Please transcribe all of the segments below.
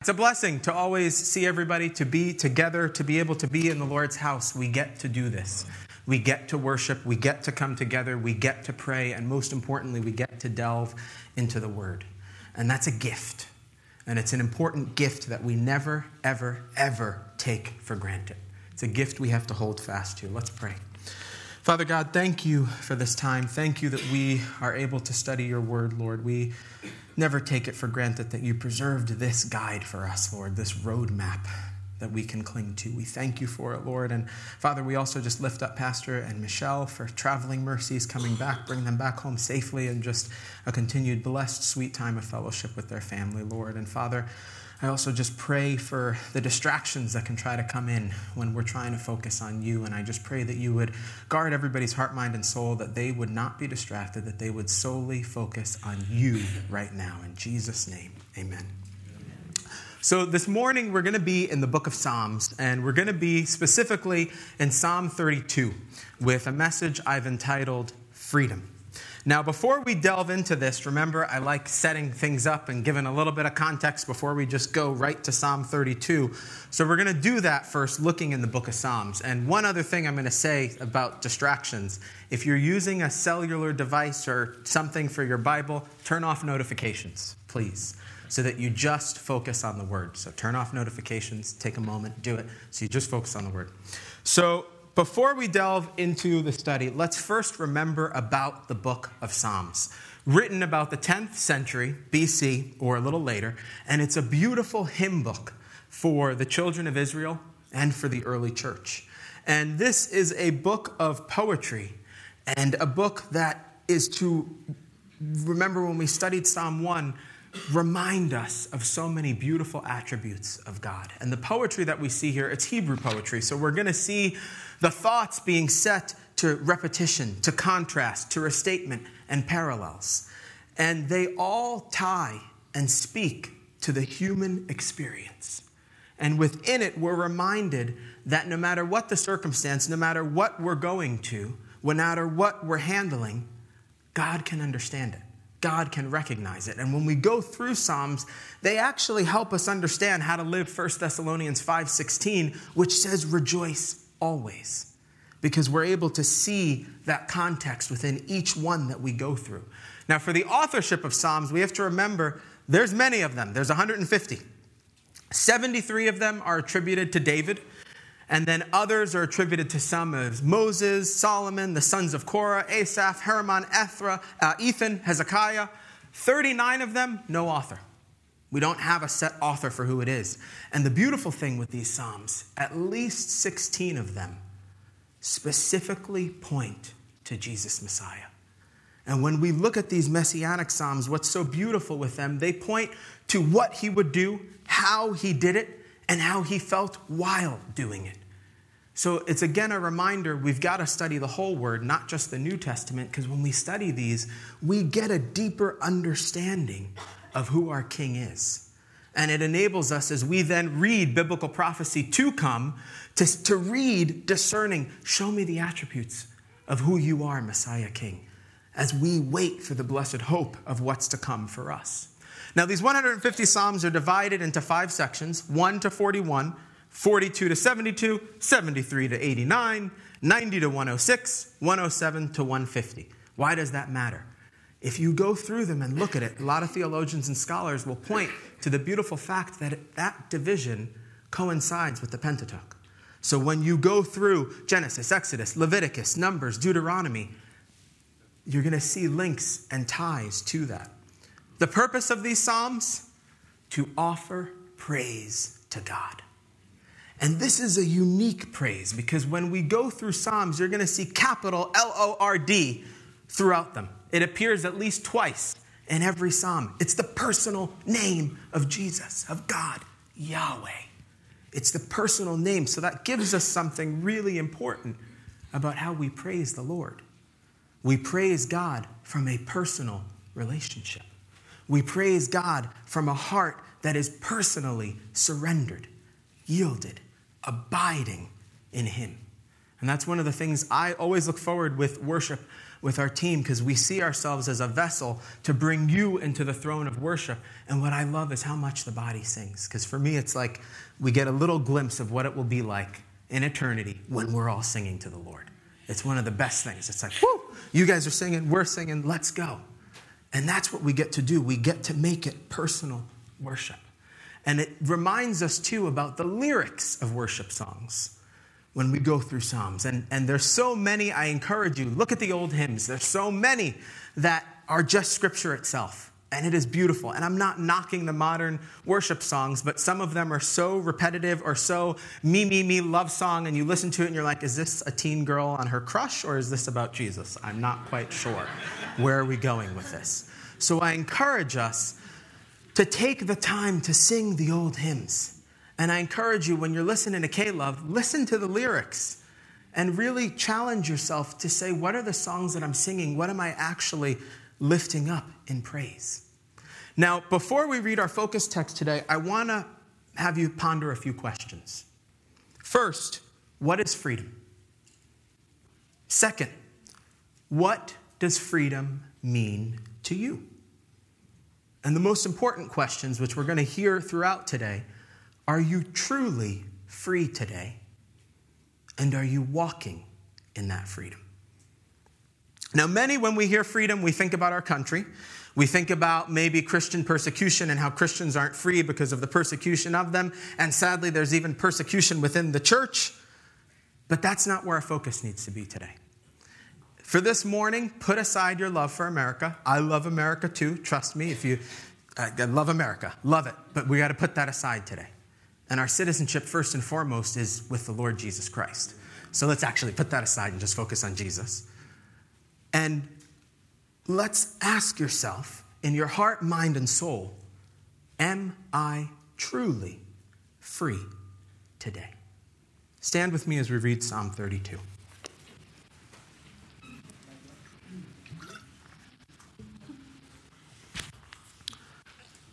It's a blessing to always see everybody, to be together, to be able to be in the Lord's house. We get to do this. We get to worship. We get to come together. We get to pray. And most importantly, we get to delve into the Word. And that's a gift. And it's an important gift that we never, ever, ever take for granted. It's a gift we have to hold fast to. Let's pray. Father God, thank you for this time. Thank you that we are able to study your word, Lord. We never take it for granted that you preserved this guide for us, Lord, this roadmap that we can cling to. We thank you for it, Lord. And Father, we also just lift up Pastor and Michelle for traveling mercies, coming back, bring them back home safely, and just a continued blessed, sweet time of fellowship with their family, Lord. And Father, I also just pray for the distractions that can try to come in when we're trying to focus on you. And I just pray that you would guard everybody's heart, mind, and soul, that they would not be distracted, that they would solely focus on you right now. In Jesus' name, amen. So, this morning we're going to be in the book of Psalms, and we're going to be specifically in Psalm 32 with a message I've entitled Freedom. Now, before we delve into this, remember I like setting things up and giving a little bit of context before we just go right to Psalm 32. So, we're going to do that first, looking in the book of Psalms. And one other thing I'm going to say about distractions if you're using a cellular device or something for your Bible, turn off notifications, please, so that you just focus on the word. So, turn off notifications, take a moment, do it, so you just focus on the word. So, before we delve into the study, let's first remember about the book of Psalms, written about the 10th century BC or a little later, and it's a beautiful hymn book for the children of Israel and for the early church. And this is a book of poetry and a book that is to remember when we studied Psalm 1 remind us of so many beautiful attributes of God. And the poetry that we see here, it's Hebrew poetry. So we're going to see the thoughts being set to repetition, to contrast, to restatement, and parallels. And they all tie and speak to the human experience. And within it, we're reminded that no matter what the circumstance, no matter what we're going to, no matter what we're handling, God can understand it. God can recognize it. And when we go through Psalms, they actually help us understand how to live 1 Thessalonians 5:16, which says rejoice always. Because we're able to see that context within each one that we go through. Now, for the authorship of Psalms, we have to remember there's many of them. There's 150. 73 of them are attributed to David, and then others are attributed to some as Moses, Solomon, the sons of Korah, Asaph, Heman, Ethra, uh, Ethan, Hezekiah. 39 of them, no author. We don't have a set author for who it is. And the beautiful thing with these Psalms, at least 16 of them specifically point to Jesus Messiah. And when we look at these messianic Psalms, what's so beautiful with them, they point to what he would do, how he did it, and how he felt while doing it. So it's again a reminder we've got to study the whole word, not just the New Testament, because when we study these, we get a deeper understanding of who our King is. And it enables us as we then read biblical prophecy to come to, to read discerning, show me the attributes of who you are, Messiah King, as we wait for the blessed hope of what's to come for us. Now, these 150 Psalms are divided into five sections 1 to 41, 42 to 72, 73 to 89, 90 to 106, 107 to 150. Why does that matter? If you go through them and look at it, a lot of theologians and scholars will point to the beautiful fact that that division coincides with the Pentateuch. So when you go through Genesis, Exodus, Leviticus, Numbers, Deuteronomy, you're going to see links and ties to that. The purpose of these Psalms? To offer praise to God. And this is a unique praise because when we go through Psalms, you're going to see capital L O R D throughout them. It appears at least twice in every psalm. It's the personal name of Jesus, of God, Yahweh. It's the personal name. So that gives us something really important about how we praise the Lord. We praise God from a personal relationship. We praise God from a heart that is personally surrendered, yielded, abiding in Him. And that's one of the things I always look forward with worship with our team because we see ourselves as a vessel to bring you into the throne of worship. And what I love is how much the body sings. Because for me, it's like we get a little glimpse of what it will be like in eternity when we're all singing to the Lord. It's one of the best things. It's like, whoo, you guys are singing, we're singing, let's go. And that's what we get to do. We get to make it personal worship. And it reminds us too about the lyrics of worship songs when we go through Psalms. And, and there's so many, I encourage you, look at the old hymns. There's so many that are just scripture itself. And it is beautiful. And I'm not knocking the modern worship songs, but some of them are so repetitive or so me, me, me love song. And you listen to it and you're like, is this a teen girl on her crush or is this about Jesus? I'm not quite sure. Where are we going with this? So I encourage us to take the time to sing the old hymns and I encourage you, when you're listening to K Love, listen to the lyrics and really challenge yourself to say, what are the songs that I'm singing? What am I actually lifting up in praise? Now, before we read our focus text today, I want to have you ponder a few questions. First, what is freedom? Second, what does freedom mean to you? And the most important questions, which we're going to hear throughout today, are you truly free today? And are you walking in that freedom? Now, many, when we hear freedom, we think about our country. We think about maybe Christian persecution and how Christians aren't free because of the persecution of them. And sadly, there's even persecution within the church. But that's not where our focus needs to be today. For this morning, put aside your love for America. I love America too. Trust me, if you I love America, love it. But we got to put that aside today. And our citizenship, first and foremost, is with the Lord Jesus Christ. So let's actually put that aside and just focus on Jesus. And let's ask yourself in your heart, mind, and soul Am I truly free today? Stand with me as we read Psalm 32.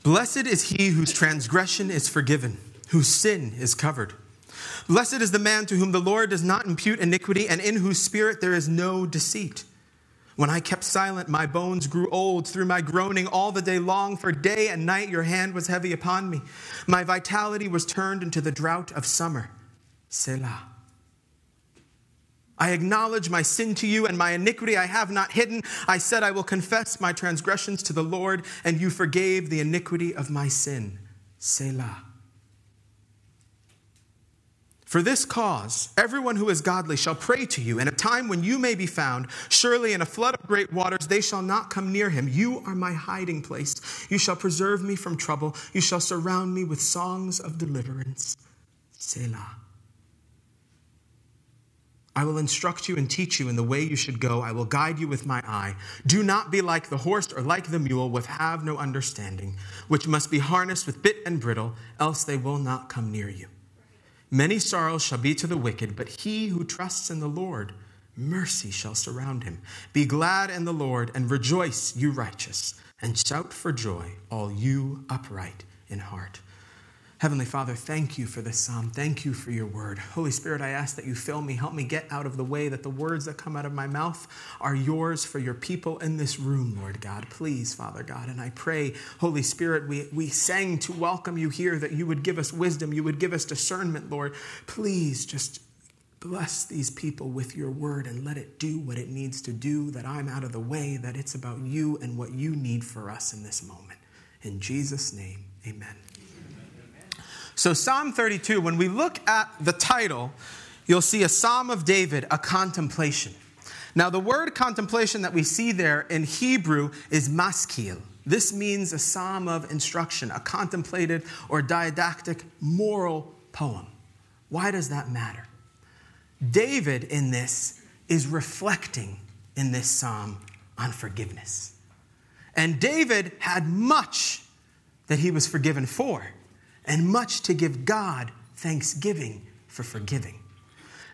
Blessed is he whose transgression is forgiven whose sin is covered. Blessed is the man to whom the Lord does not impute iniquity, and in whose spirit there is no deceit. When I kept silent, my bones grew old through my groaning all the day long, for day and night your hand was heavy upon me. My vitality was turned into the drought of summer. Selah. I acknowledge my sin to you and my iniquity I have not hidden. I said, I will confess my transgressions to the Lord, and you forgave the iniquity of my sin. Selah. For this cause, everyone who is godly shall pray to you in a time when you may be found. Surely in a flood of great waters they shall not come near him. You are my hiding place. You shall preserve me from trouble. You shall surround me with songs of deliverance. Selah. I will instruct you and teach you in the way you should go. I will guide you with my eye. Do not be like the horse or like the mule, which have no understanding, which must be harnessed with bit and bridle, else they will not come near you. Many sorrows shall be to the wicked, but he who trusts in the Lord, mercy shall surround him. Be glad in the Lord and rejoice, you righteous, and shout for joy, all you upright in heart. Heavenly Father, thank you for this psalm. Thank you for your word. Holy Spirit, I ask that you fill me. Help me get out of the way, that the words that come out of my mouth are yours for your people in this room, Lord God. Please, Father God. And I pray, Holy Spirit, we, we sang to welcome you here, that you would give us wisdom, you would give us discernment, Lord. Please just bless these people with your word and let it do what it needs to do, that I'm out of the way, that it's about you and what you need for us in this moment. In Jesus' name, amen. So, Psalm 32, when we look at the title, you'll see a Psalm of David, a contemplation. Now, the word contemplation that we see there in Hebrew is maskil. This means a psalm of instruction, a contemplated or didactic moral poem. Why does that matter? David in this is reflecting in this psalm on forgiveness. And David had much that he was forgiven for and much to give God thanksgiving for forgiving.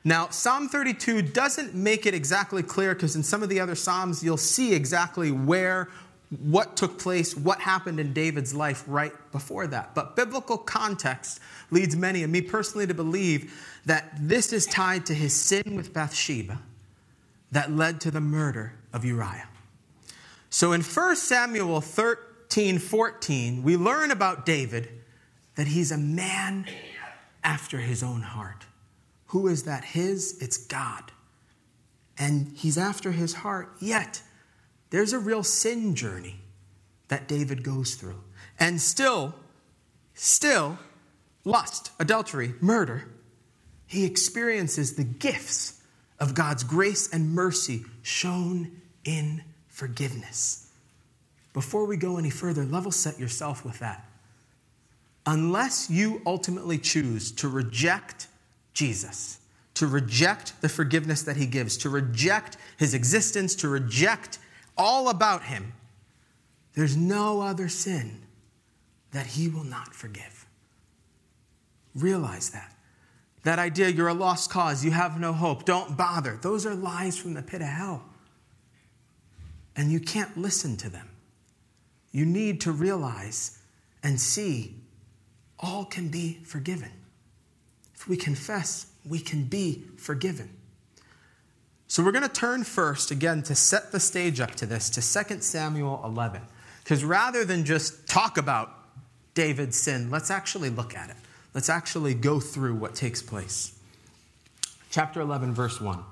Now, Psalm 32 doesn't make it exactly clear because in some of the other Psalms, you'll see exactly where, what took place, what happened in David's life right before that. But biblical context leads many, and me personally, to believe that this is tied to his sin with Bathsheba, that led to the murder of Uriah. So in 1 Samuel 13 14, we learn about David that he's a man after his own heart. Who is that his? It's God. And he's after his heart, yet there's a real sin journey that David goes through. And still, still, lust, adultery, murder, he experiences the gifts of God's grace and mercy shown in forgiveness. Before we go any further, level set yourself with that. Unless you ultimately choose to reject Jesus, to reject the forgiveness that he gives, to reject his existence, to reject all about him, there's no other sin that he will not forgive. Realize that. That idea, you're a lost cause, you have no hope, don't bother. Those are lies from the pit of hell. And you can't listen to them. You need to realize and see all can be forgiven. If we confess, we can be forgiven. So we're going to turn first, again, to set the stage up to this, to 2 Samuel 11. Because rather than just talk about David's sin, let's actually look at it. Let's actually go through what takes place. Chapter 11, verse 1.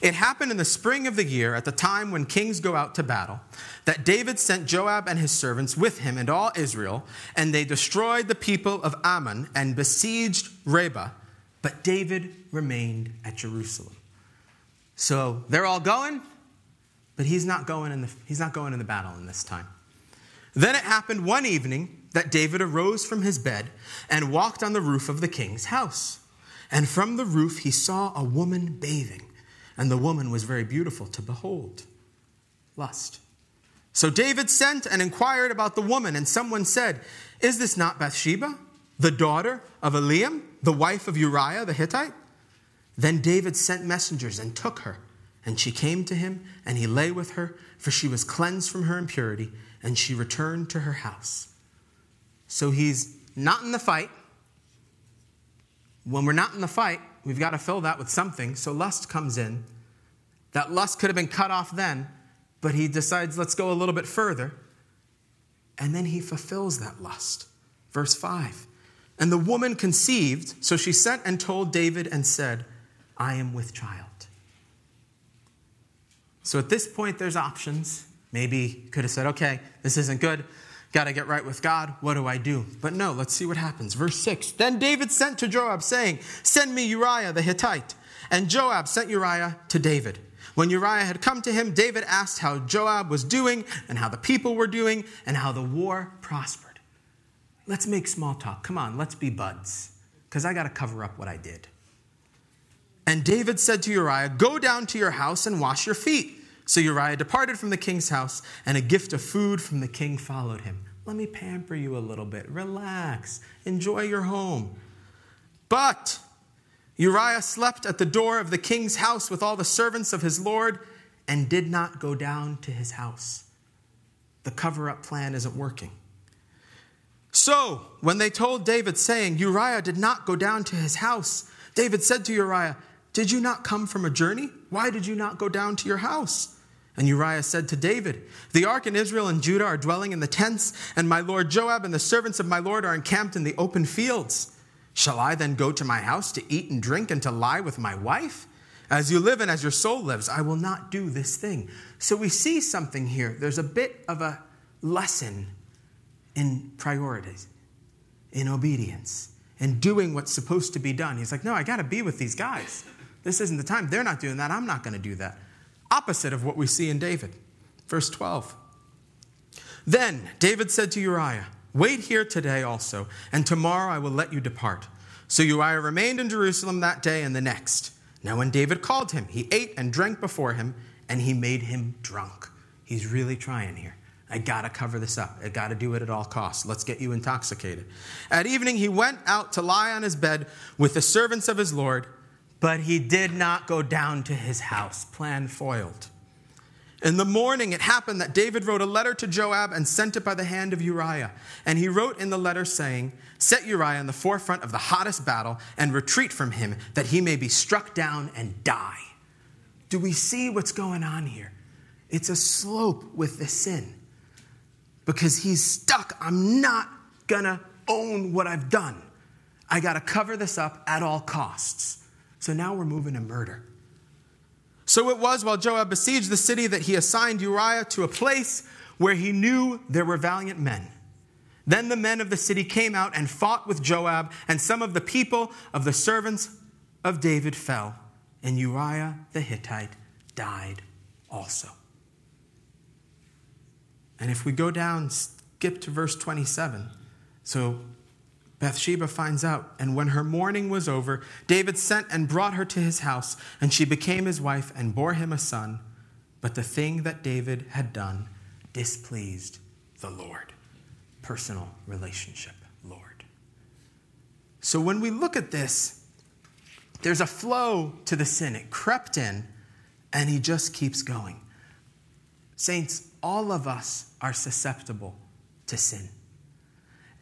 It happened in the spring of the year, at the time when kings go out to battle, that David sent Joab and his servants with him and all Israel, and they destroyed the people of Ammon and besieged Rabbah. but David remained at Jerusalem. So they're all going, but he's not going in the, he's not going in the battle in this time. Then it happened one evening that David arose from his bed and walked on the roof of the king's house. And from the roof he saw a woman bathing, and the woman was very beautiful to behold. Lust. So David sent and inquired about the woman, and someone said, Is this not Bathsheba, the daughter of Eliam, the wife of Uriah the Hittite? Then David sent messengers and took her, and she came to him, and he lay with her, for she was cleansed from her impurity, and she returned to her house. So he's not in the fight. When we're not in the fight, we've got to fill that with something. So lust comes in. That lust could have been cut off then, but he decides, let's go a little bit further. And then he fulfills that lust. Verse 5. And the woman conceived, so she sent and told David and said, I am with child. So at this point, there's options. Maybe could have said, okay, this isn't good. Got to get right with God. What do I do? But no, let's see what happens. Verse 6 Then David sent to Joab, saying, Send me Uriah the Hittite. And Joab sent Uriah to David. When Uriah had come to him, David asked how Joab was doing, and how the people were doing, and how the war prospered. Let's make small talk. Come on, let's be buds, because I got to cover up what I did. And David said to Uriah, Go down to your house and wash your feet. So Uriah departed from the king's house, and a gift of food from the king followed him. Let me pamper you a little bit. Relax. Enjoy your home. But Uriah slept at the door of the king's house with all the servants of his lord and did not go down to his house. The cover up plan isn't working. So, when they told David, saying, Uriah did not go down to his house, David said to Uriah, Did you not come from a journey? Why did you not go down to your house? And Uriah said to David, The ark and Israel and Judah are dwelling in the tents, and my lord Joab and the servants of my lord are encamped in the open fields. Shall I then go to my house to eat and drink and to lie with my wife? As you live and as your soul lives, I will not do this thing. So we see something here. There's a bit of a lesson in priorities, in obedience, in doing what's supposed to be done. He's like, No, I got to be with these guys. This isn't the time. They're not doing that. I'm not going to do that opposite of what we see in David. Verse 12. Then David said to Uriah, Wait here today also, and tomorrow I will let you depart. So Uriah remained in Jerusalem that day and the next. Now, when David called him, he ate and drank before him, and he made him drunk. He's really trying here. I gotta cover this up. I gotta do it at all costs. Let's get you intoxicated. At evening, he went out to lie on his bed with the servants of his Lord but he did not go down to his house. Plan foiled. In the morning, it happened that David wrote a letter to Joab and sent it by the hand of Uriah. And he wrote in the letter saying, Set Uriah in the forefront of the hottest battle and retreat from him, that he may be struck down and die. Do we see what's going on here? It's a slope with the sin because he's stuck. I'm not to own what I've done. I got to cover this up at all costs. So now we're moving to murder. So it was while Joab besieged the city that he assigned Uriah to a place where he knew there were valiant men. Then the men of the city came out and fought with Joab, and some of the people of the servants of David fell, and Uriah the Hittite died also. And if we go down, skip to verse 27. So Bathsheba finds out, and when her mourning was over, David sent and brought her to his house, and she became his wife and bore him a son. But the thing that David had done displeased the Lord. Personal relationship, Lord. So when we look at this, there's a flow to the sin. It crept in, and he just keeps going. Saints, all of us are susceptible to sin.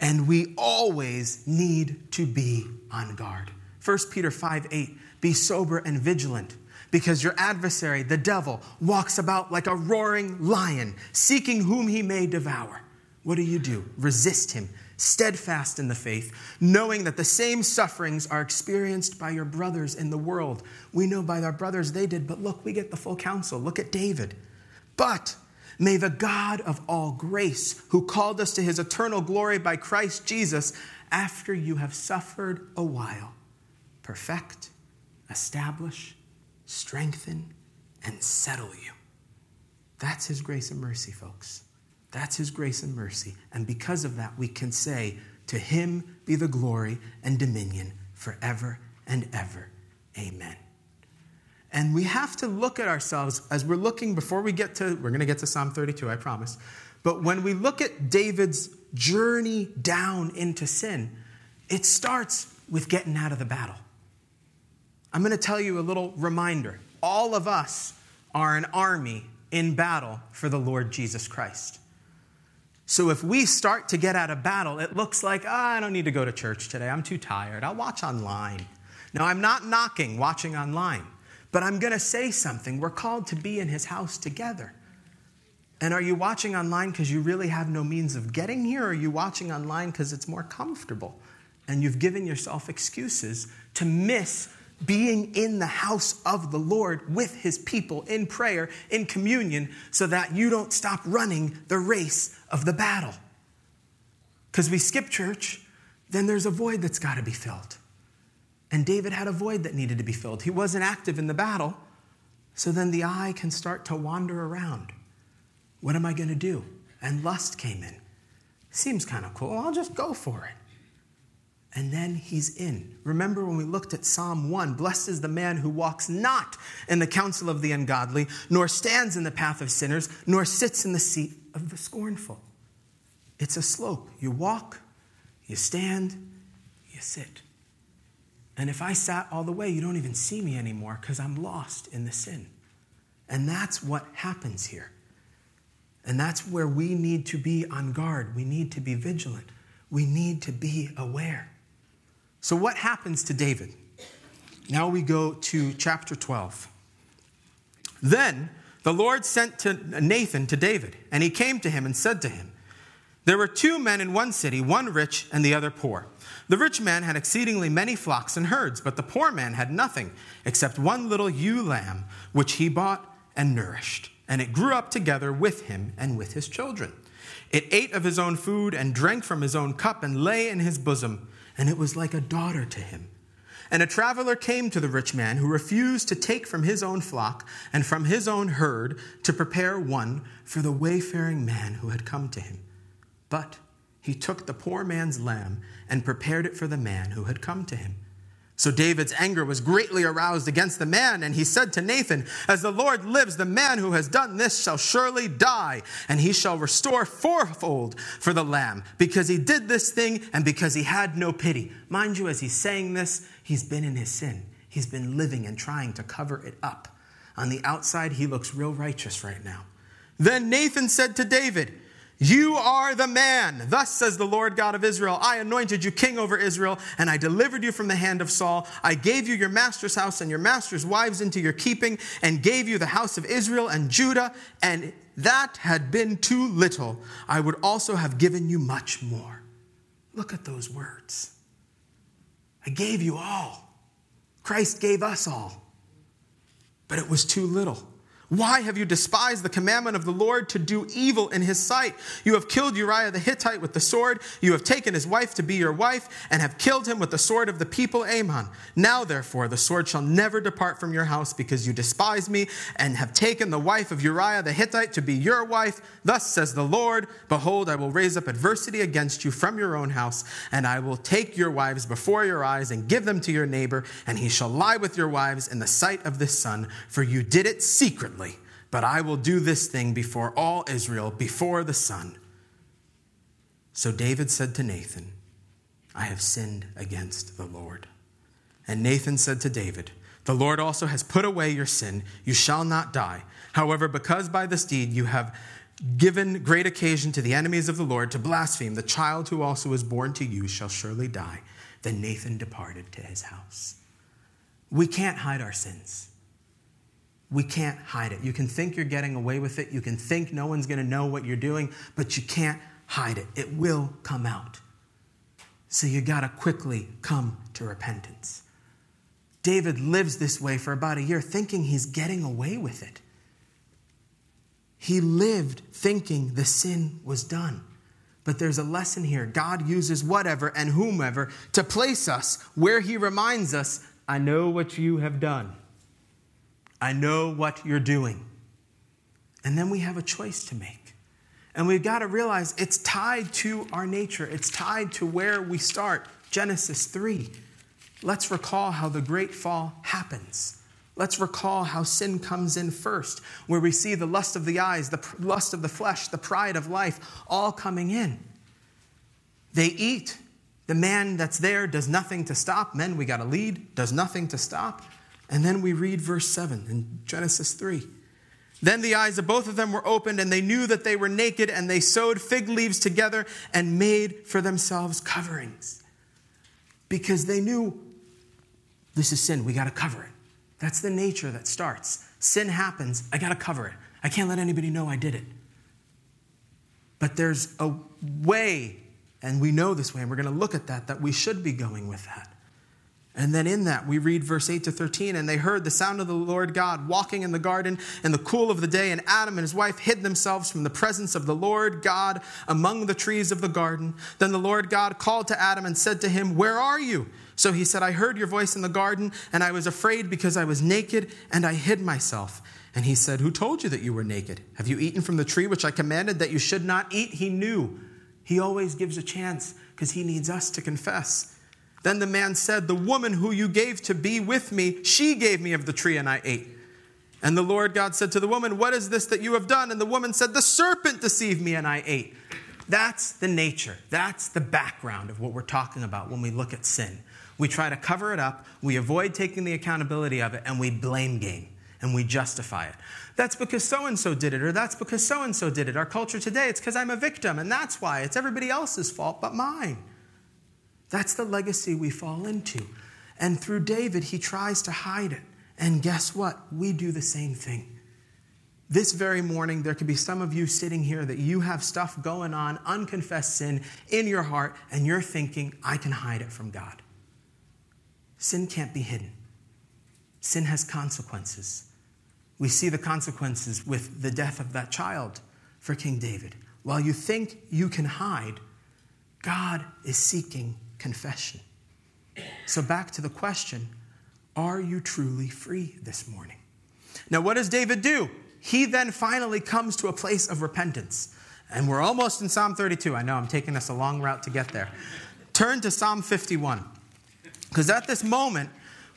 And we always need to be on guard. 1 Peter 5 8, be sober and vigilant, because your adversary, the devil, walks about like a roaring lion, seeking whom he may devour. What do you do? Resist him, steadfast in the faith, knowing that the same sufferings are experienced by your brothers in the world. We know by our brothers they did, but look, we get the full counsel. Look at David. But May the God of all grace, who called us to his eternal glory by Christ Jesus, after you have suffered a while, perfect, establish, strengthen, and settle you. That's his grace and mercy, folks. That's his grace and mercy. And because of that, we can say, To him be the glory and dominion forever and ever. Amen. And we have to look at ourselves as we're looking before we get to, we're going to get to Psalm 32, I promise. But when we look at David's journey down into sin, it starts with getting out of the battle. I'm going to tell you a little reminder. All of us are an army in battle for the Lord Jesus Christ. So if we start to get out of battle, it looks like, oh, I don't need to go to church today. I'm too tired. I'll watch online. Now, I'm not knocking watching online. But I'm going to say something. We're called to be in his house together. And are you watching online because you really have no means of getting here? Or are you watching online because it's more comfortable? And you've given yourself excuses to miss being in the house of the Lord with his people in prayer, in communion, so that you don't stop running the race of the battle. Because we skip church, then there's a void that's got to be filled. And David had a void that needed to be filled. He wasn't active in the battle, so then the eye can start to wander around. What am I going to do? And lust came in. Seems kind of cool. I'll just go for it. And then he's in. Remember when we looked at Psalm 1 Blessed is the man who walks not in the counsel of the ungodly, nor stands in the path of sinners, nor sits in the seat of the scornful. It's a slope. You walk, you stand, you sit. And if I sat all the way, you don't even see me anymore because I'm lost in the sin. And that's what happens here. And that's where we need to be on guard. We need to be vigilant. We need to be aware. So, what happens to David? Now we go to chapter 12. Then the Lord sent to Nathan to David, and he came to him and said to him, There were two men in one city, one rich and the other poor. The rich man had exceedingly many flocks and herds, but the poor man had nothing except one little ewe lamb, which he bought and nourished. And it grew up together with him and with his children. It ate of his own food and drank from his own cup and lay in his bosom, and it was like a daughter to him. And a traveler came to the rich man who refused to take from his own flock and from his own herd to prepare one for the wayfaring man who had come to him. But he took the poor man's lamb and prepared it for the man who had come to him. So David's anger was greatly aroused against the man, and he said to Nathan, As the Lord lives, the man who has done this shall surely die, and he shall restore fourfold for the lamb, because he did this thing and because he had no pity. Mind you, as he's saying this, he's been in his sin. He's been living and trying to cover it up. On the outside, he looks real righteous right now. Then Nathan said to David, You are the man. Thus says the Lord God of Israel I anointed you king over Israel, and I delivered you from the hand of Saul. I gave you your master's house and your master's wives into your keeping, and gave you the house of Israel and Judah, and that had been too little. I would also have given you much more. Look at those words. I gave you all. Christ gave us all. But it was too little. Why have you despised the commandment of the Lord to do evil in his sight? You have killed Uriah the Hittite with the sword. You have taken his wife to be your wife, and have killed him with the sword of the people Ammon. Now, therefore, the sword shall never depart from your house, because you despise me, and have taken the wife of Uriah the Hittite to be your wife. Thus says the Lord Behold, I will raise up adversity against you from your own house, and I will take your wives before your eyes, and give them to your neighbor, and he shall lie with your wives in the sight of the sun, for you did it secretly but I will do this thing before all Israel, before the sun. So David said to Nathan, I have sinned against the Lord. And Nathan said to David, The Lord also has put away your sin. You shall not die. However, because by this deed you have given great occasion to the enemies of the Lord to blaspheme, the child who also was born to you shall surely die. Then Nathan departed to his house. We can't hide our sins. We can't hide it. You can think you're getting away with it. You can think no one's going to know what you're doing, but you can't hide it. It will come out. So you got to quickly come to repentance. David lives this way for about a year, thinking he's getting away with it. He lived thinking the sin was done. But there's a lesson here. God uses whatever and whomever to place us where He reminds us, I know what you have done. I know what you're doing. And then we have a choice to make. And we've got to realize it's tied to our nature, it's tied to where we start. Genesis 3. Let's recall how the great fall happens. Let's recall how sin comes in first, where we see the lust of the eyes, the lust of the flesh, the pride of life all coming in. They eat. The man that's there does nothing to stop. Men, we got to lead, does nothing to stop. And then we read verse 7 in Genesis 3. Then the eyes of both of them were opened, and they knew that they were naked, and they sewed fig leaves together and made for themselves coverings. Because they knew this is sin, we got to cover it. That's the nature that starts. Sin happens, I got to cover it. I can't let anybody know I did it. But there's a way, and we know this way, and we're going to look at that, that we should be going with that. And then in that, we read verse 8 to 13, and they heard the sound of the Lord God walking in the garden in the cool of the day, and Adam and his wife hid themselves from the presence of the Lord God among the trees of the garden. Then the Lord God called to Adam and said to him, Where are you? So he said, I heard your voice in the garden, and I was afraid because I was naked, and I hid myself. And he said, Who told you that you were naked? Have you eaten from the tree which I commanded that you should not eat? He knew. He always gives a chance because he needs us to confess. Then the man said, The woman who you gave to be with me, she gave me of the tree and I ate. And the Lord God said to the woman, What is this that you have done? And the woman said, The serpent deceived me and I ate. That's the nature. That's the background of what we're talking about when we look at sin. We try to cover it up, we avoid taking the accountability of it, and we blame game and we justify it. That's because so and so did it, or that's because so and so did it. Our culture today, it's because I'm a victim, and that's why. It's everybody else's fault but mine. That's the legacy we fall into. And through David, he tries to hide it. And guess what? We do the same thing. This very morning, there could be some of you sitting here that you have stuff going on, unconfessed sin in your heart, and you're thinking, I can hide it from God. Sin can't be hidden, sin has consequences. We see the consequences with the death of that child for King David. While you think you can hide, God is seeking confession. So, back to the question are you truly free this morning? Now, what does David do? He then finally comes to a place of repentance. And we're almost in Psalm 32. I know I'm taking us a long route to get there. Turn to Psalm 51. Because at this moment,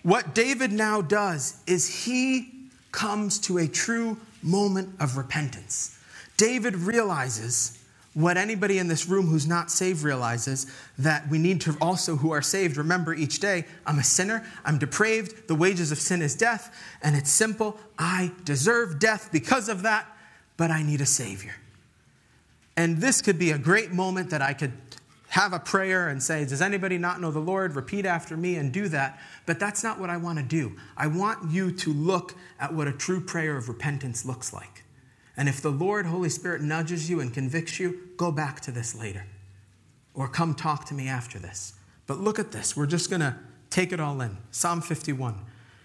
what David now does is he comes to a true moment of repentance. David realizes what anybody in this room who's not saved realizes that we need to also, who are saved, remember each day I'm a sinner, I'm depraved, the wages of sin is death, and it's simple. I deserve death because of that, but I need a Savior. And this could be a great moment that I could have a prayer and say, Does anybody not know the Lord? Repeat after me and do that. But that's not what I want to do. I want you to look at what a true prayer of repentance looks like. And if the Lord, Holy Spirit, nudges you and convicts you, go back to this later. Or come talk to me after this. But look at this. We're just going to take it all in. Psalm 51.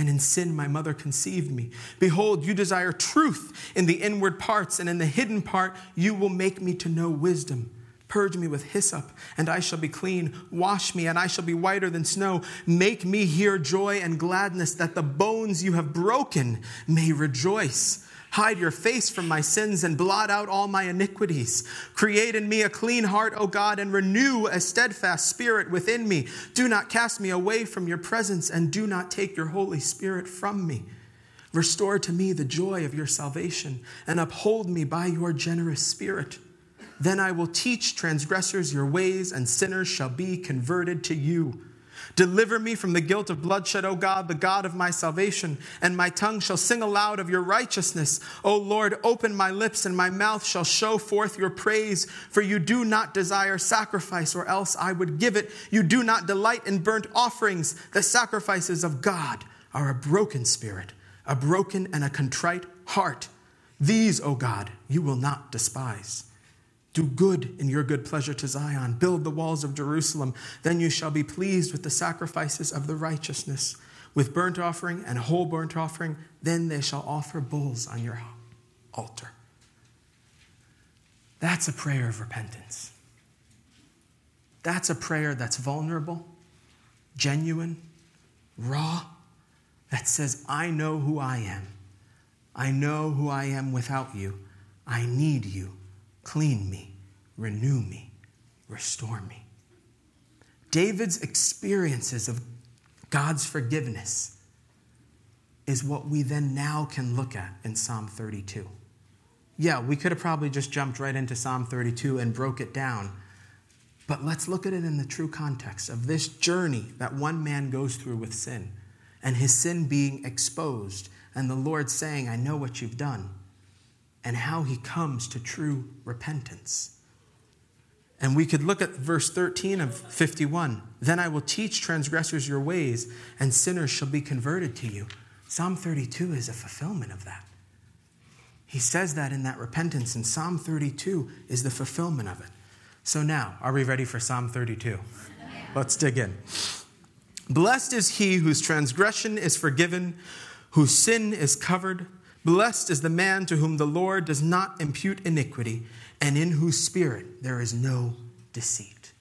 and in sin my mother conceived me. Behold, you desire truth in the inward parts, and in the hidden part you will make me to know wisdom. Purge me with hyssop, and I shall be clean. Wash me, and I shall be whiter than snow. Make me hear joy and gladness, that the bones you have broken may rejoice. Hide your face from my sins and blot out all my iniquities. Create in me a clean heart, O God, and renew a steadfast spirit within me. Do not cast me away from your presence, and do not take your Holy Spirit from me. Restore to me the joy of your salvation, and uphold me by your generous spirit. Then I will teach transgressors your ways, and sinners shall be converted to you. Deliver me from the guilt of bloodshed, O God, the God of my salvation, and my tongue shall sing aloud of your righteousness. O Lord, open my lips, and my mouth shall show forth your praise. For you do not desire sacrifice, or else I would give it. You do not delight in burnt offerings. The sacrifices of God are a broken spirit, a broken and a contrite heart. These, O God, you will not despise. Do good in your good pleasure to Zion. Build the walls of Jerusalem. Then you shall be pleased with the sacrifices of the righteousness, with burnt offering and whole burnt offering. Then they shall offer bulls on your altar. That's a prayer of repentance. That's a prayer that's vulnerable, genuine, raw, that says, I know who I am. I know who I am without you. I need you. Clean me, renew me, restore me. David's experiences of God's forgiveness is what we then now can look at in Psalm 32. Yeah, we could have probably just jumped right into Psalm 32 and broke it down. But let's look at it in the true context of this journey that one man goes through with sin and his sin being exposed, and the Lord saying, I know what you've done and how he comes to true repentance. And we could look at verse 13 of 51. Then I will teach transgressors your ways, and sinners shall be converted to you. Psalm 32 is a fulfillment of that. He says that in that repentance, and Psalm 32 is the fulfillment of it. So now, are we ready for Psalm 32? Let's dig in. Blessed is he whose transgression is forgiven, whose sin is covered. Blessed is the man to whom the Lord does not impute iniquity, and in whose spirit there is no deceit.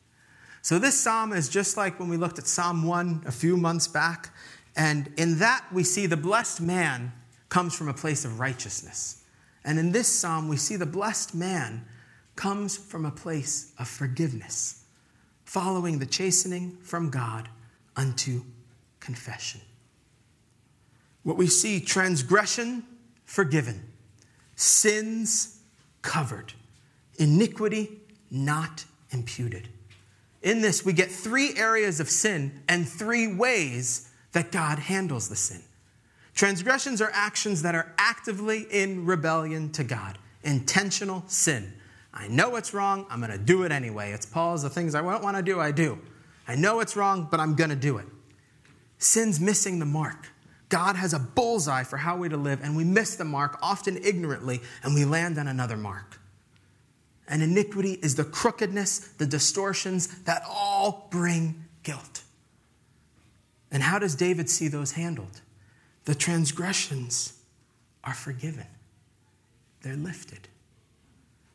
So, this psalm is just like when we looked at Psalm 1 a few months back. And in that, we see the blessed man comes from a place of righteousness. And in this psalm, we see the blessed man comes from a place of forgiveness, following the chastening from God unto confession. What we see transgression forgiven, sins covered, iniquity not imputed. In this, we get three areas of sin and three ways that God handles the sin. Transgressions are actions that are actively in rebellion to God, intentional sin. I know it's wrong, I'm going to do it anyway. It's Paul's the things I don't want to do, I do. I know it's wrong, but I'm going to do it. Sin's missing the mark. God has a bullseye for how we're to live, and we miss the mark, often ignorantly, and we land on another mark. And iniquity is the crookedness, the distortions that all bring guilt. And how does David see those handled? The transgressions are forgiven, they're lifted.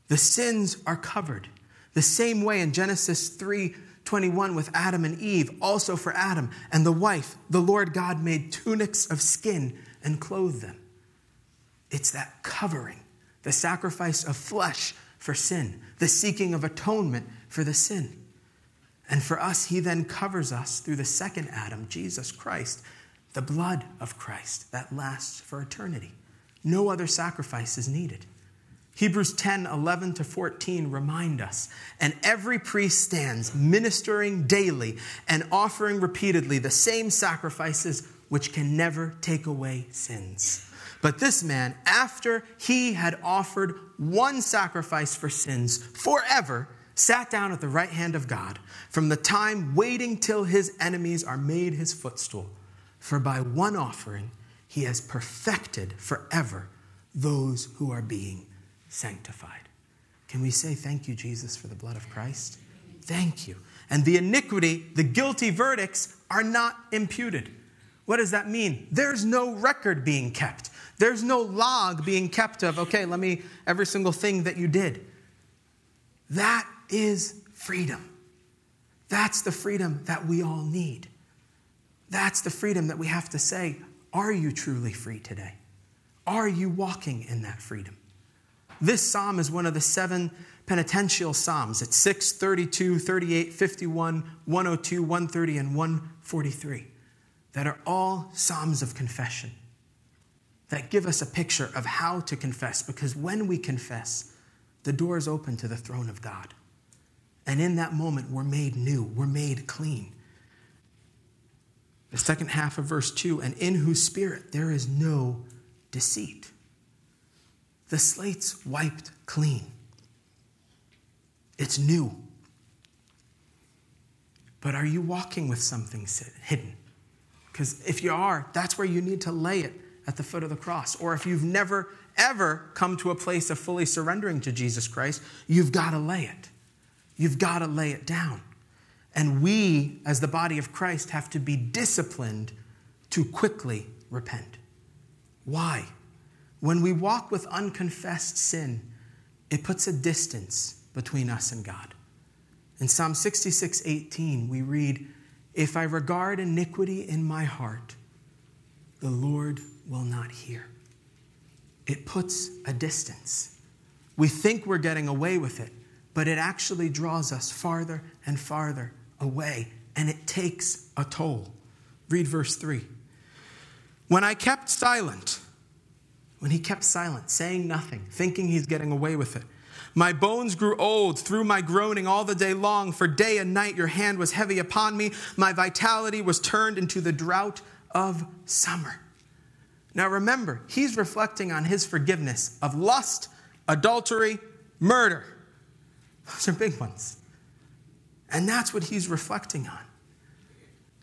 The sins are covered. The same way in Genesis 3 21 with Adam and Eve, also for Adam and the wife, the Lord God made tunics of skin and clothed them. It's that covering, the sacrifice of flesh for sin, the seeking of atonement for the sin. And for us, he then covers us through the second Adam, Jesus Christ, the blood of Christ that lasts for eternity. No other sacrifice is needed. Hebrews 10 11 to 14 remind us, and every priest stands ministering daily and offering repeatedly the same sacrifices which can never take away sins. But this man, after he had offered one sacrifice for sins forever, sat down at the right hand of God, from the time waiting till his enemies are made his footstool. For by one offering he has perfected forever those who are being sanctified. Can we say thank you, Jesus, for the blood of Christ? Thank you. And the iniquity, the guilty verdicts are not imputed. What does that mean? There's no record being kept. There's no log being kept of, okay, let me, every single thing that you did. That is freedom. That's the freedom that we all need. That's the freedom that we have to say, are you truly free today? Are you walking in that freedom? This psalm is one of the seven penitential psalms. It's 6, 32, 38, 51, 102, 130, and 143 that are all psalms of confession that give us a picture of how to confess because when we confess, the door is open to the throne of God. And in that moment, we're made new, we're made clean. The second half of verse 2 and in whose spirit there is no deceit. The slate's wiped clean. It's new. But are you walking with something hidden? Because if you are, that's where you need to lay it at the foot of the cross. Or if you've never, ever come to a place of fully surrendering to Jesus Christ, you've got to lay it. You've got to lay it down. And we, as the body of Christ, have to be disciplined to quickly repent. Why? When we walk with unconfessed sin, it puts a distance between us and God. In Psalm 66 18, we read, If I regard iniquity in my heart, the Lord will not hear. It puts a distance. We think we're getting away with it, but it actually draws us farther and farther away, and it takes a toll. Read verse 3. When I kept silent, when he kept silent, saying nothing, thinking he's getting away with it. My bones grew old through my groaning all the day long, for day and night your hand was heavy upon me. My vitality was turned into the drought of summer. Now remember, he's reflecting on his forgiveness of lust, adultery, murder. Those are big ones. And that's what he's reflecting on.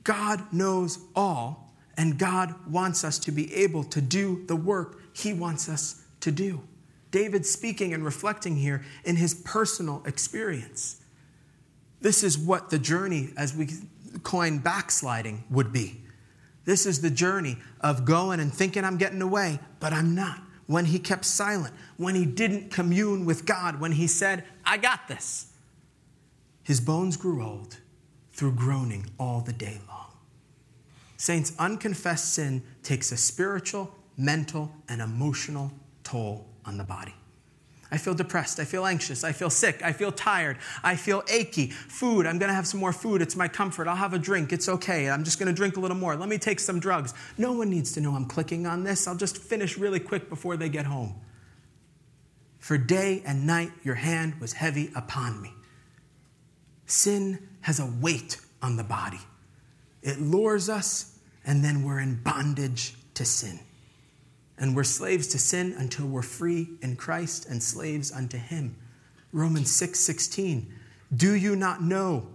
God knows all, and God wants us to be able to do the work he wants us to do. David speaking and reflecting here in his personal experience. This is what the journey, as we coin backsliding, would be. This is the journey of going and thinking I'm getting away, but I'm not. When he kept silent, when he didn't commune with God, when he said, I got this. His bones grew old through groaning all the day long. Saints, unconfessed sin takes a spiritual mental, and emotional toll on the body. I feel depressed. I feel anxious. I feel sick. I feel tired. I feel achy. Food. I'm going to have some more food. It's my comfort. I'll have a drink. It's okay. I'm just going to drink a little more. Let me take some drugs. No one needs to know I'm clicking on this. I'll just finish really quick before they get home. For day and night your hand was heavy upon me. Sin has a weight on the body, it lures us, and then we're in bondage to sin and we're slaves to sin until we're free in Christ and slaves unto him. Romans 6 16. Do you not know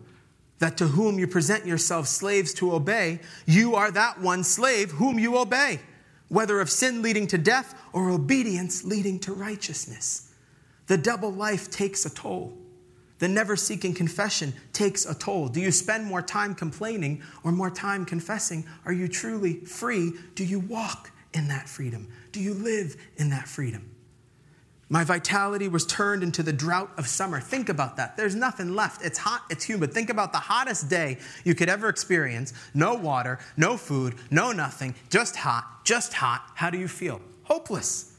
that to whom you present yourselves slaves to obey, you are that one slave whom you obey, whether of sin leading to death or obedience leading to righteousness? The double life takes a toll. The never seeking confession takes a toll. Do you spend more time complaining or more time confessing? Are you truly free? Do you walk in that freedom? Do you live in that freedom? My vitality was turned into the drought of summer. Think about that. There's nothing left. It's hot, it's humid. Think about the hottest day you could ever experience. No water, no food, no nothing, just hot, just hot. How do you feel? Hopeless.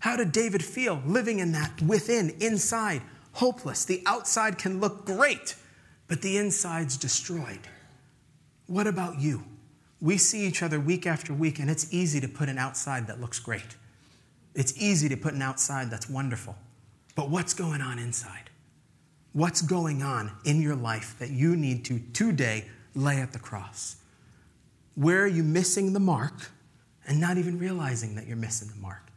How did David feel living in that within, inside? Hopeless. The outside can look great, but the inside's destroyed. What about you? We see each other week after week, and it's easy to put an outside that looks great. It's easy to put an outside that's wonderful. But what's going on inside? What's going on in your life that you need to today lay at the cross? Where are you missing the mark and not even realizing that you're missing the mark?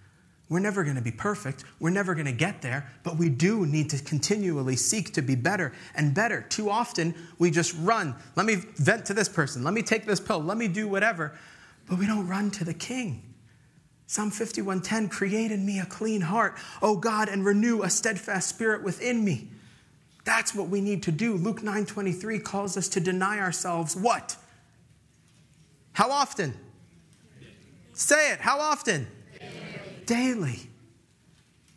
We're never going to be perfect. We're never going to get there, but we do need to continually seek to be better and better. Too often, we just run. Let me vent to this person. Let me take this pill. Let me do whatever. But we don't run to the king. Psalm 51:10 create in me a clean heart, O God, and renew a steadfast spirit within me. That's what we need to do. Luke 9:23 calls us to deny ourselves what? How often? Say it. How often? Daily.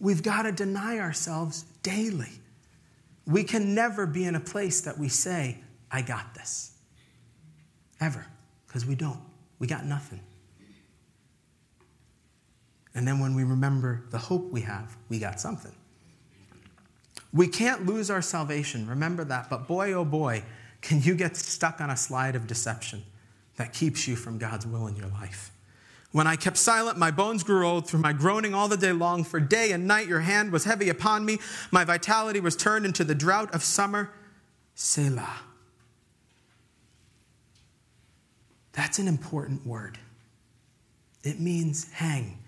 We've got to deny ourselves daily. We can never be in a place that we say, I got this. Ever. Because we don't. We got nothing. And then when we remember the hope we have, we got something. We can't lose our salvation. Remember that. But boy, oh boy, can you get stuck on a slide of deception that keeps you from God's will in your life. When I kept silent, my bones grew old through my groaning all the day long. For day and night your hand was heavy upon me. My vitality was turned into the drought of summer. Selah. That's an important word. It means hang,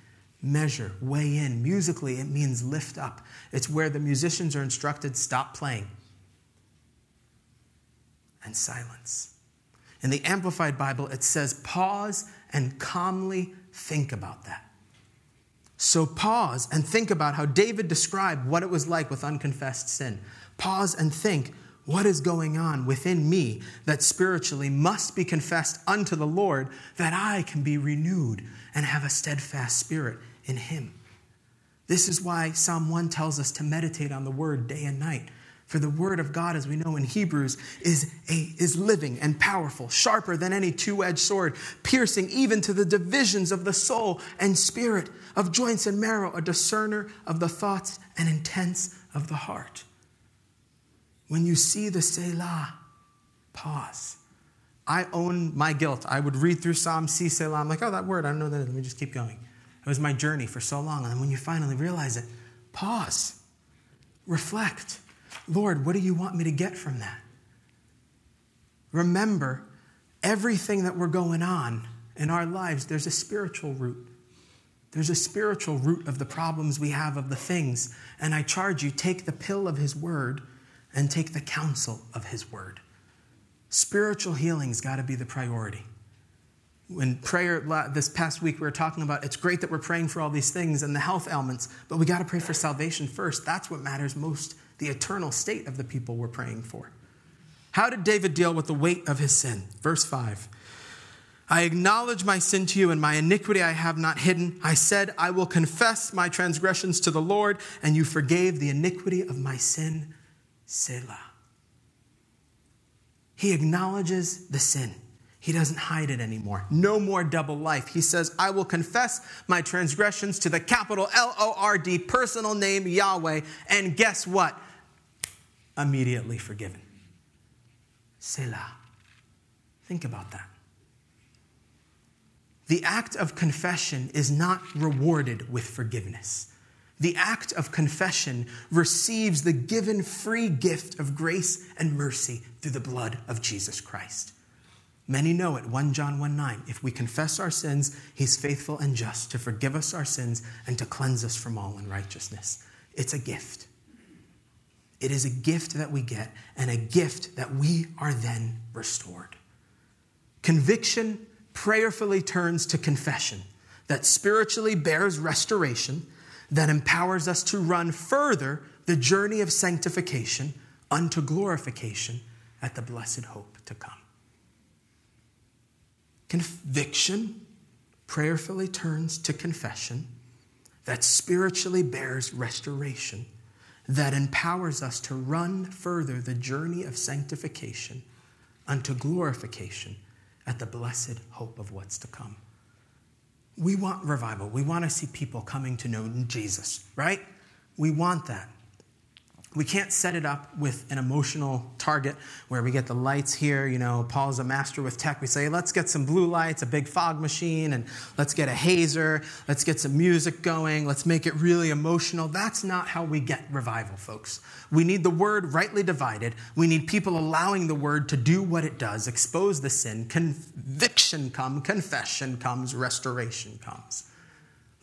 measure, weigh in. Musically, it means lift up. It's where the musicians are instructed stop playing and silence. In the Amplified Bible, it says pause and calmly think about that. So pause and think about how David described what it was like with unconfessed sin. Pause and think what is going on within me that spiritually must be confessed unto the Lord that I can be renewed and have a steadfast spirit in Him. This is why Psalm 1 tells us to meditate on the word day and night for the word of God, as we know in Hebrews, is, a, is living and powerful, sharper than any two edged sword, piercing even to the divisions of the soul and spirit, of joints and marrow, a discerner of the thoughts and intents of the heart. When you see the Selah, pause. I own my guilt. I would read through Psalm C, Selah. I'm like, oh, that word, I don't know that. Let me just keep going. It was my journey for so long. And then when you finally realize it, pause, reflect Lord, what do you want me to get from that? Remember, everything that we're going on in our lives, there's a spiritual root. There's a spiritual root of the problems we have of the things. And I charge you, take the pill of His Word and take the counsel of His Word. Spiritual healing's got to be the priority. When prayer this past week, we were talking about it's great that we're praying for all these things and the health ailments, but we got to pray for salvation first. That's what matters most the eternal state of the people we're praying for. How did David deal with the weight of his sin? Verse 5. I acknowledge my sin to you, and my iniquity I have not hidden. I said, I will confess my transgressions to the Lord, and you forgave the iniquity of my sin. Selah. He acknowledges the sin. He doesn't hide it anymore. No more double life. He says, I will confess my transgressions to the capital L O R D, personal name Yahweh. And guess what? Immediately forgiven. Selah. Think about that. The act of confession is not rewarded with forgiveness. The act of confession receives the given free gift of grace and mercy through the blood of Jesus Christ. Many know it, 1 John 1 9. If we confess our sins, he's faithful and just to forgive us our sins and to cleanse us from all unrighteousness. It's a gift. It is a gift that we get and a gift that we are then restored. Conviction prayerfully turns to confession that spiritually bears restoration, that empowers us to run further the journey of sanctification unto glorification at the blessed hope to come. Conviction prayerfully turns to confession that spiritually bears restoration that empowers us to run further the journey of sanctification unto glorification at the blessed hope of what's to come. We want revival. We want to see people coming to know Jesus, right? We want that. We can't set it up with an emotional target where we get the lights here. You know, Paul's a master with tech. We say, let's get some blue lights, a big fog machine, and let's get a hazer. Let's get some music going. Let's make it really emotional. That's not how we get revival, folks. We need the word rightly divided. We need people allowing the word to do what it does, expose the sin. Conviction comes, confession comes, restoration comes.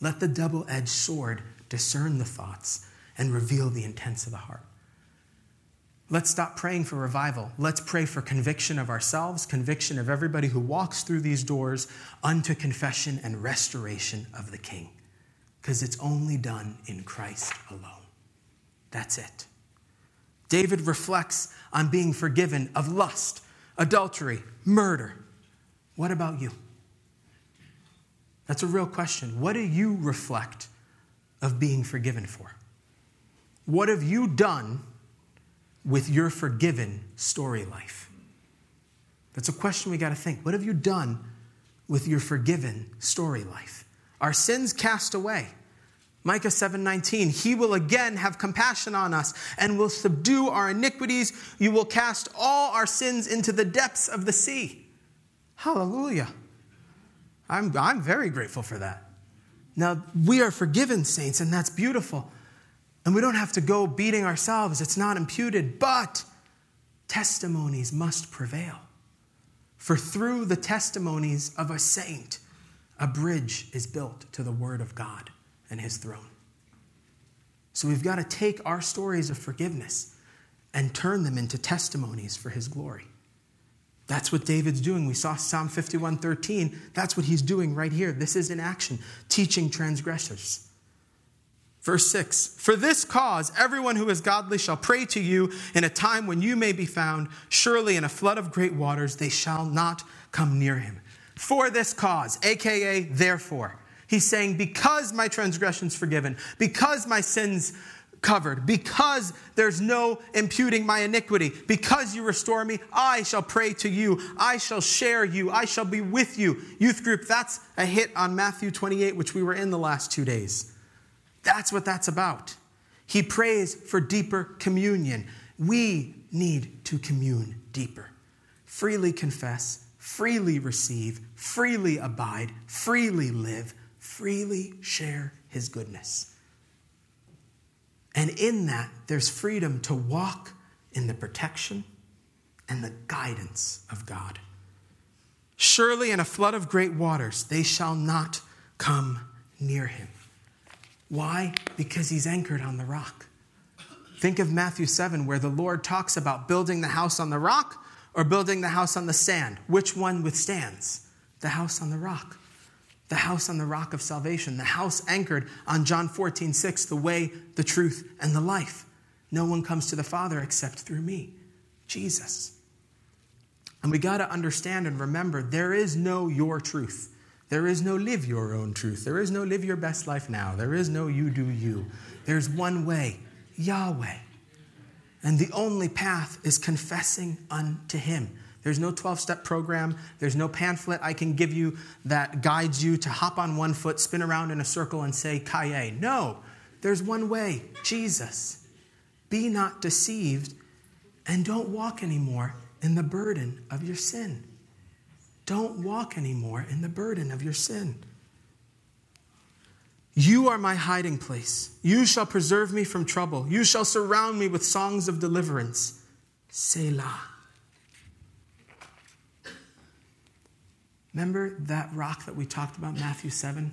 Let the double edged sword discern the thoughts and reveal the intents of the heart. Let's stop praying for revival. Let's pray for conviction of ourselves, conviction of everybody who walks through these doors unto confession and restoration of the King. Because it's only done in Christ alone. That's it. David reflects on being forgiven of lust, adultery, murder. What about you? That's a real question. What do you reflect of being forgiven for? What have you done with your forgiven story life? That's a question we got to think. What have you done with your forgiven story life? Our sins cast away. Micah 7:19 He will again have compassion on us and will subdue our iniquities. You will cast all our sins into the depths of the sea. Hallelujah. I'm, I'm very grateful for that. Now, we are forgiven saints, and that's beautiful. And we don't have to go beating ourselves, it's not imputed, but testimonies must prevail. For through the testimonies of a saint, a bridge is built to the Word of God and His throne. So we've got to take our stories of forgiveness and turn them into testimonies for His glory. That's what David's doing. We saw Psalm 51:13. That's what he's doing right here. This is in action, teaching transgressors. Verse 6 For this cause, everyone who is godly shall pray to you in a time when you may be found. Surely in a flood of great waters they shall not come near him. For this cause, aka therefore. He's saying, Because my transgression's forgiven, because my sins covered, because there's no imputing my iniquity, because you restore me, I shall pray to you, I shall share you, I shall be with you. Youth group, that's a hit on Matthew 28, which we were in the last two days. That's what that's about. He prays for deeper communion. We need to commune deeper. Freely confess, freely receive, freely abide, freely live, freely share his goodness. And in that, there's freedom to walk in the protection and the guidance of God. Surely in a flood of great waters, they shall not come near him. Why? Because he's anchored on the rock. Think of Matthew 7, where the Lord talks about building the house on the rock or building the house on the sand. Which one withstands? The house on the rock. The house on the rock of salvation. The house anchored on John 14, 6, the way, the truth, and the life. No one comes to the Father except through me, Jesus. And we got to understand and remember there is no your truth. There is no live your own truth. There is no live your best life now. There is no you do you. There's one way, Yahweh. And the only path is confessing unto Him. There's no 12 step program. There's no pamphlet I can give you that guides you to hop on one foot, spin around in a circle, and say, Kaye. No, there's one way Jesus. Be not deceived and don't walk anymore in the burden of your sin. Don't walk anymore in the burden of your sin. You are my hiding place. You shall preserve me from trouble. You shall surround me with songs of deliverance. Selah. Remember that rock that we talked about, Matthew 7?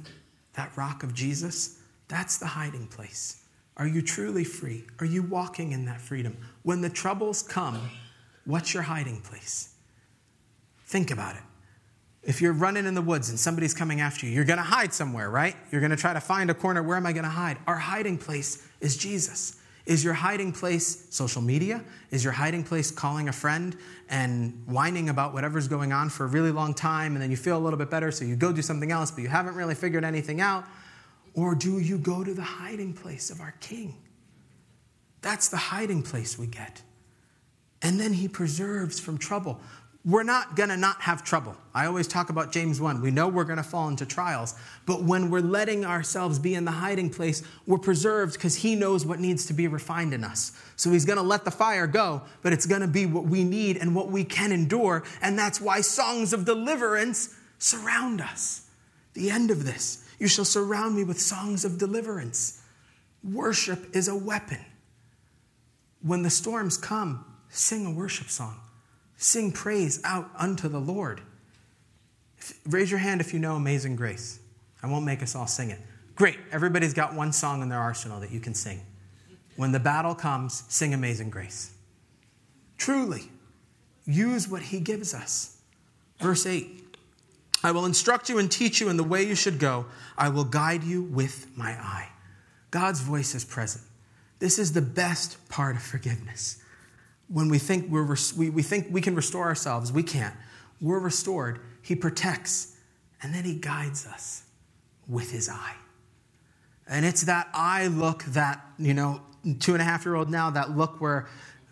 That rock of Jesus? That's the hiding place. Are you truly free? Are you walking in that freedom? When the troubles come, what's your hiding place? Think about it. If you're running in the woods and somebody's coming after you, you're going to hide somewhere, right? You're going to try to find a corner. Where am I going to hide? Our hiding place is Jesus. Is your hiding place social media? Is your hiding place calling a friend and whining about whatever's going on for a really long time and then you feel a little bit better, so you go do something else, but you haven't really figured anything out? Or do you go to the hiding place of our King? That's the hiding place we get. And then he preserves from trouble. We're not going to not have trouble. I always talk about James 1. We know we're going to fall into trials, but when we're letting ourselves be in the hiding place, we're preserved because he knows what needs to be refined in us. So he's going to let the fire go, but it's going to be what we need and what we can endure. And that's why songs of deliverance surround us. The end of this, you shall surround me with songs of deliverance. Worship is a weapon. When the storms come, sing a worship song. Sing praise out unto the Lord. Raise your hand if you know Amazing Grace. I won't make us all sing it. Great. Everybody's got one song in their arsenal that you can sing. When the battle comes, sing Amazing Grace. Truly, use what he gives us. Verse 8 I will instruct you and teach you in the way you should go. I will guide you with my eye. God's voice is present. This is the best part of forgiveness when we think, we're, we, we think we can restore ourselves, we can't. We're restored. He protects, and then He guides us with His eye. And it's that eye look that, you know, two and a half year old now, that look where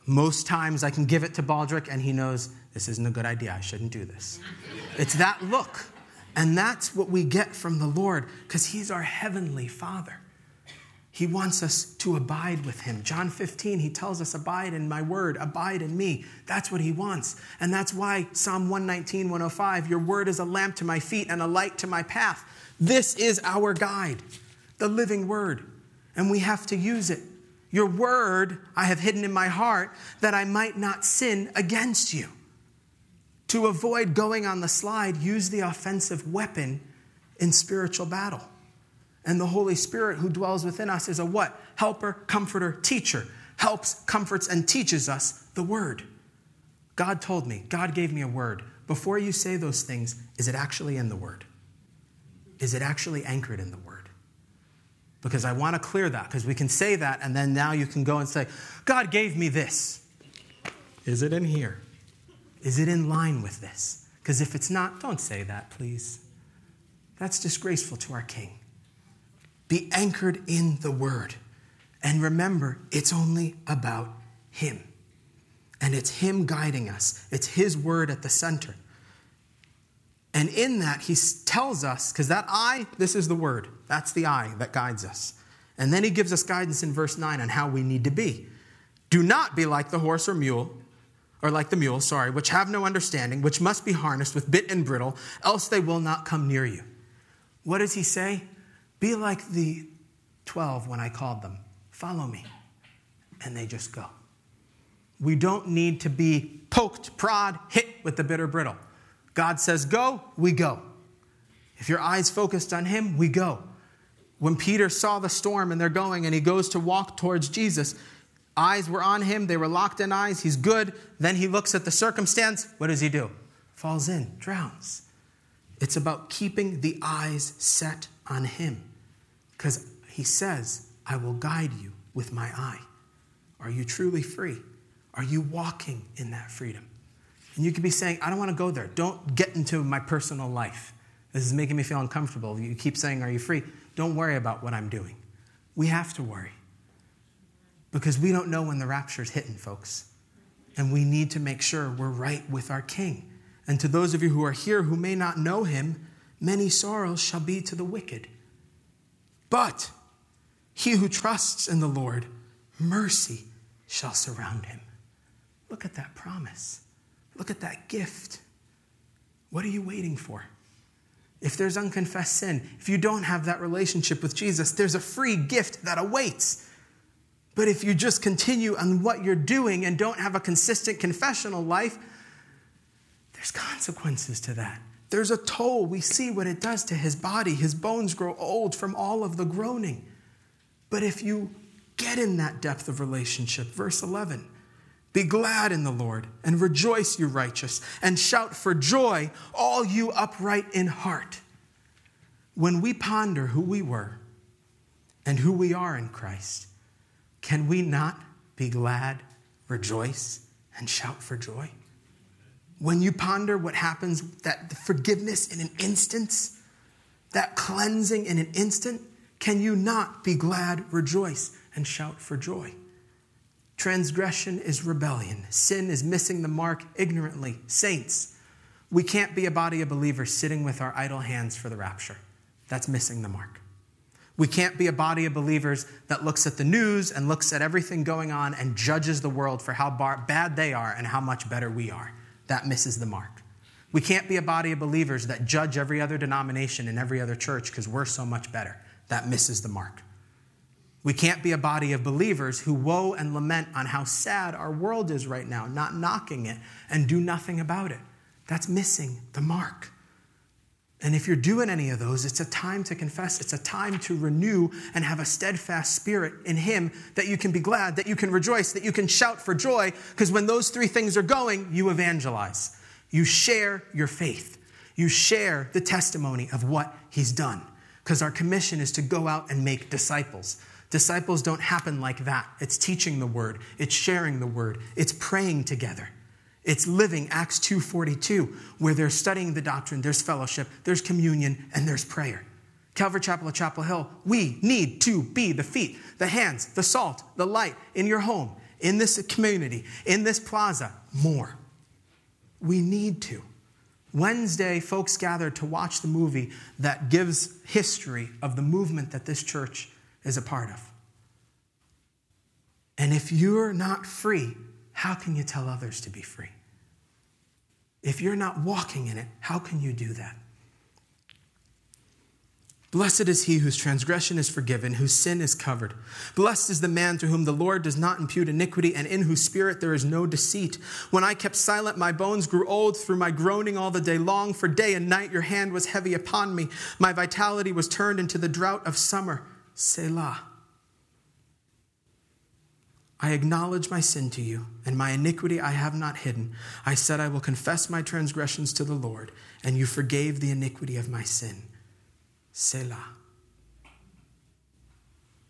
most times I can give it to Baldrick and he knows this isn't a good idea. I shouldn't do this. It's that look. And that's what we get from the Lord because He's our heavenly Father. He wants us to abide with him. John 15, he tells us, Abide in my word, abide in me. That's what he wants. And that's why Psalm 119, 105, Your word is a lamp to my feet and a light to my path. This is our guide, the living word. And we have to use it. Your word I have hidden in my heart that I might not sin against you. To avoid going on the slide, use the offensive weapon in spiritual battle. And the Holy Spirit who dwells within us is a what? Helper, comforter, teacher. Helps, comforts, and teaches us the word. God told me, God gave me a word. Before you say those things, is it actually in the word? Is it actually anchored in the word? Because I want to clear that, because we can say that, and then now you can go and say, God gave me this. Is it in here? Is it in line with this? Because if it's not, don't say that, please. That's disgraceful to our King. Be anchored in the Word. And remember, it's only about Him. And it's Him guiding us, it's His Word at the center. And in that, He tells us, because that eye, this is the Word, that's the eye that guides us. And then He gives us guidance in verse 9 on how we need to be. Do not be like the horse or mule, or like the mule, sorry, which have no understanding, which must be harnessed with bit and bridle, else they will not come near you. What does he say? Be like the 12 when I called them. Follow me. And they just go. We don't need to be poked, prod, hit with the bitter brittle. God says go, we go. If your eyes focused on Him, we go. When Peter saw the storm and they're going and he goes to walk towards Jesus, eyes were on him, they were locked in eyes, he's good. Then he looks at the circumstance. What does he do? Falls in, drowns. It's about keeping the eyes set on Him. Because he says, I will guide you with my eye. Are you truly free? Are you walking in that freedom? And you could be saying, I don't want to go there. Don't get into my personal life. This is making me feel uncomfortable. You keep saying, Are you free? Don't worry about what I'm doing. We have to worry because we don't know when the rapture is hitting, folks. And we need to make sure we're right with our King. And to those of you who are here who may not know him, many sorrows shall be to the wicked. But he who trusts in the Lord, mercy shall surround him. Look at that promise. Look at that gift. What are you waiting for? If there's unconfessed sin, if you don't have that relationship with Jesus, there's a free gift that awaits. But if you just continue on what you're doing and don't have a consistent confessional life, there's consequences to that. There's a toll. We see what it does to his body. His bones grow old from all of the groaning. But if you get in that depth of relationship, verse 11, be glad in the Lord and rejoice, you righteous, and shout for joy, all you upright in heart. When we ponder who we were and who we are in Christ, can we not be glad, rejoice, and shout for joy? When you ponder what happens, that forgiveness in an instance, that cleansing in an instant, can you not be glad, rejoice, and shout for joy? Transgression is rebellion. Sin is missing the mark ignorantly. Saints, we can't be a body of believers sitting with our idle hands for the rapture. That's missing the mark. We can't be a body of believers that looks at the news and looks at everything going on and judges the world for how bar- bad they are and how much better we are. That misses the mark. We can't be a body of believers that judge every other denomination and every other church because we're so much better. That misses the mark. We can't be a body of believers who woe and lament on how sad our world is right now, not knocking it, and do nothing about it. That's missing the mark. And if you're doing any of those, it's a time to confess. It's a time to renew and have a steadfast spirit in Him that you can be glad, that you can rejoice, that you can shout for joy, because when those three things are going, you evangelize. You share your faith. You share the testimony of what He's done, because our commission is to go out and make disciples. Disciples don't happen like that. It's teaching the word, it's sharing the word, it's praying together. It's living Acts 2:42 where they're studying the doctrine, there's fellowship, there's communion and there's prayer. Calvary Chapel at Chapel Hill, we need to be the feet, the hands, the salt, the light in your home, in this community, in this plaza, more. We need to. Wednesday, folks gathered to watch the movie that gives history of the movement that this church is a part of. And if you're not free, how can you tell others to be free? If you're not walking in it, how can you do that? Blessed is he whose transgression is forgiven, whose sin is covered. Blessed is the man to whom the Lord does not impute iniquity, and in whose spirit there is no deceit. When I kept silent, my bones grew old through my groaning all the day long. For day and night your hand was heavy upon me. My vitality was turned into the drought of summer. Selah. I acknowledge my sin to you, and my iniquity I have not hidden. I said, I will confess my transgressions to the Lord, and you forgave the iniquity of my sin. Selah.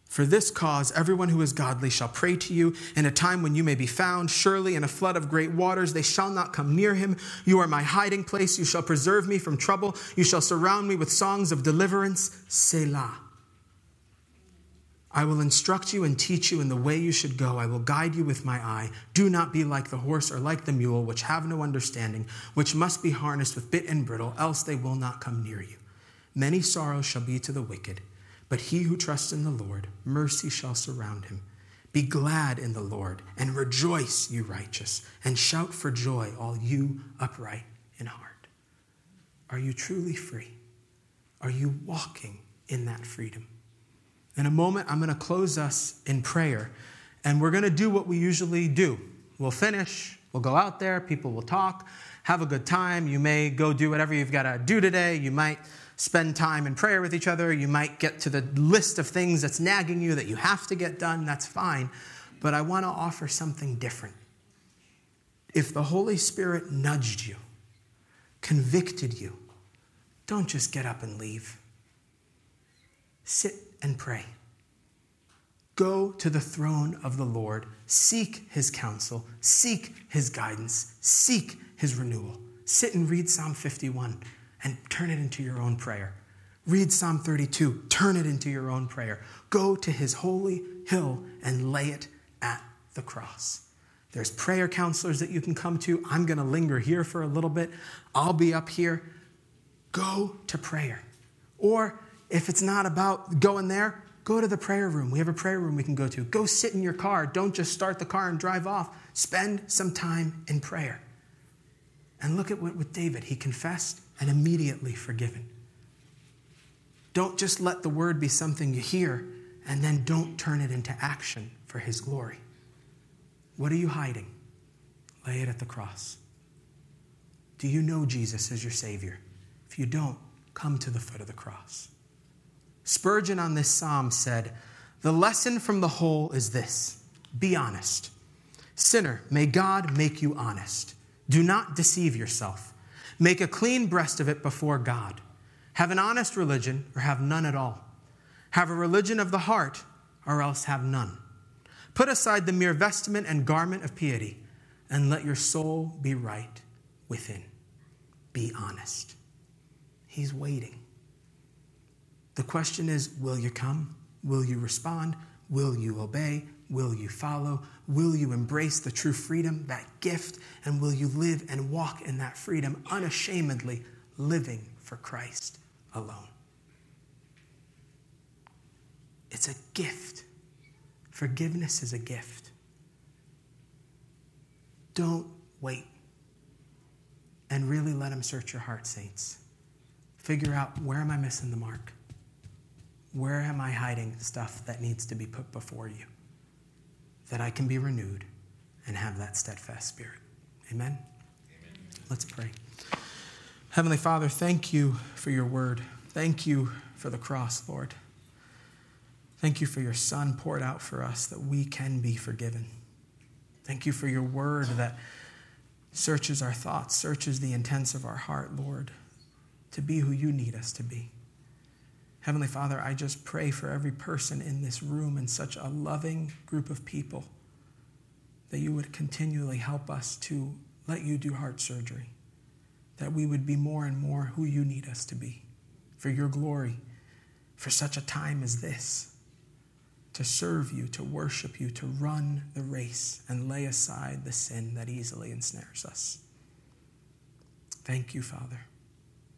For this cause, everyone who is godly shall pray to you in a time when you may be found. Surely, in a flood of great waters, they shall not come near him. You are my hiding place. You shall preserve me from trouble. You shall surround me with songs of deliverance. Selah. I will instruct you and teach you in the way you should go. I will guide you with my eye. Do not be like the horse or like the mule, which have no understanding, which must be harnessed with bit and bridle, else they will not come near you. Many sorrows shall be to the wicked, but he who trusts in the Lord, mercy shall surround him. Be glad in the Lord, and rejoice, you righteous, and shout for joy, all you upright in heart. Are you truly free? Are you walking in that freedom? In a moment, I'm going to close us in prayer, and we're going to do what we usually do. We'll finish, we'll go out there, people will talk, have a good time. You may go do whatever you've got to do today. You might spend time in prayer with each other. You might get to the list of things that's nagging you that you have to get done. That's fine. But I want to offer something different. If the Holy Spirit nudged you, convicted you, don't just get up and leave. Sit and pray. Go to the throne of the Lord, seek his counsel, seek his guidance, seek his renewal. Sit and read Psalm 51 and turn it into your own prayer. Read Psalm 32, turn it into your own prayer. Go to his holy hill and lay it at the cross. There's prayer counselors that you can come to. I'm going to linger here for a little bit. I'll be up here. Go to prayer. Or if it's not about going there, go to the prayer room. We have a prayer room we can go to. Go sit in your car. Don't just start the car and drive off. Spend some time in prayer. And look at what with David, he confessed and immediately forgiven. Don't just let the word be something you hear and then don't turn it into action for his glory. What are you hiding? Lay it at the cross. Do you know Jesus as your Savior? If you don't, come to the foot of the cross. Spurgeon on this psalm said, The lesson from the whole is this be honest. Sinner, may God make you honest. Do not deceive yourself. Make a clean breast of it before God. Have an honest religion or have none at all. Have a religion of the heart or else have none. Put aside the mere vestment and garment of piety and let your soul be right within. Be honest. He's waiting. The question is will you come? Will you respond? Will you obey? Will you follow? Will you embrace the true freedom, that gift? And will you live and walk in that freedom unashamedly, living for Christ alone? It's a gift. Forgiveness is a gift. Don't wait. And really let Him search your heart, saints. Figure out where am I missing the mark? Where am I hiding stuff that needs to be put before you? That I can be renewed and have that steadfast spirit. Amen? Amen. Let's pray. Heavenly Father, thank you for your word. Thank you for the cross, Lord. Thank you for your Son poured out for us that we can be forgiven. Thank you for your word that searches our thoughts, searches the intents of our heart, Lord, to be who you need us to be. Heavenly Father, I just pray for every person in this room and such a loving group of people that you would continually help us to let you do heart surgery, that we would be more and more who you need us to be for your glory, for such a time as this, to serve you, to worship you, to run the race and lay aside the sin that easily ensnares us. Thank you, Father.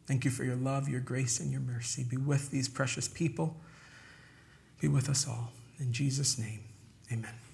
Thank you for your love, your grace, and your mercy. Be with these precious people. Be with us all. In Jesus' name, amen.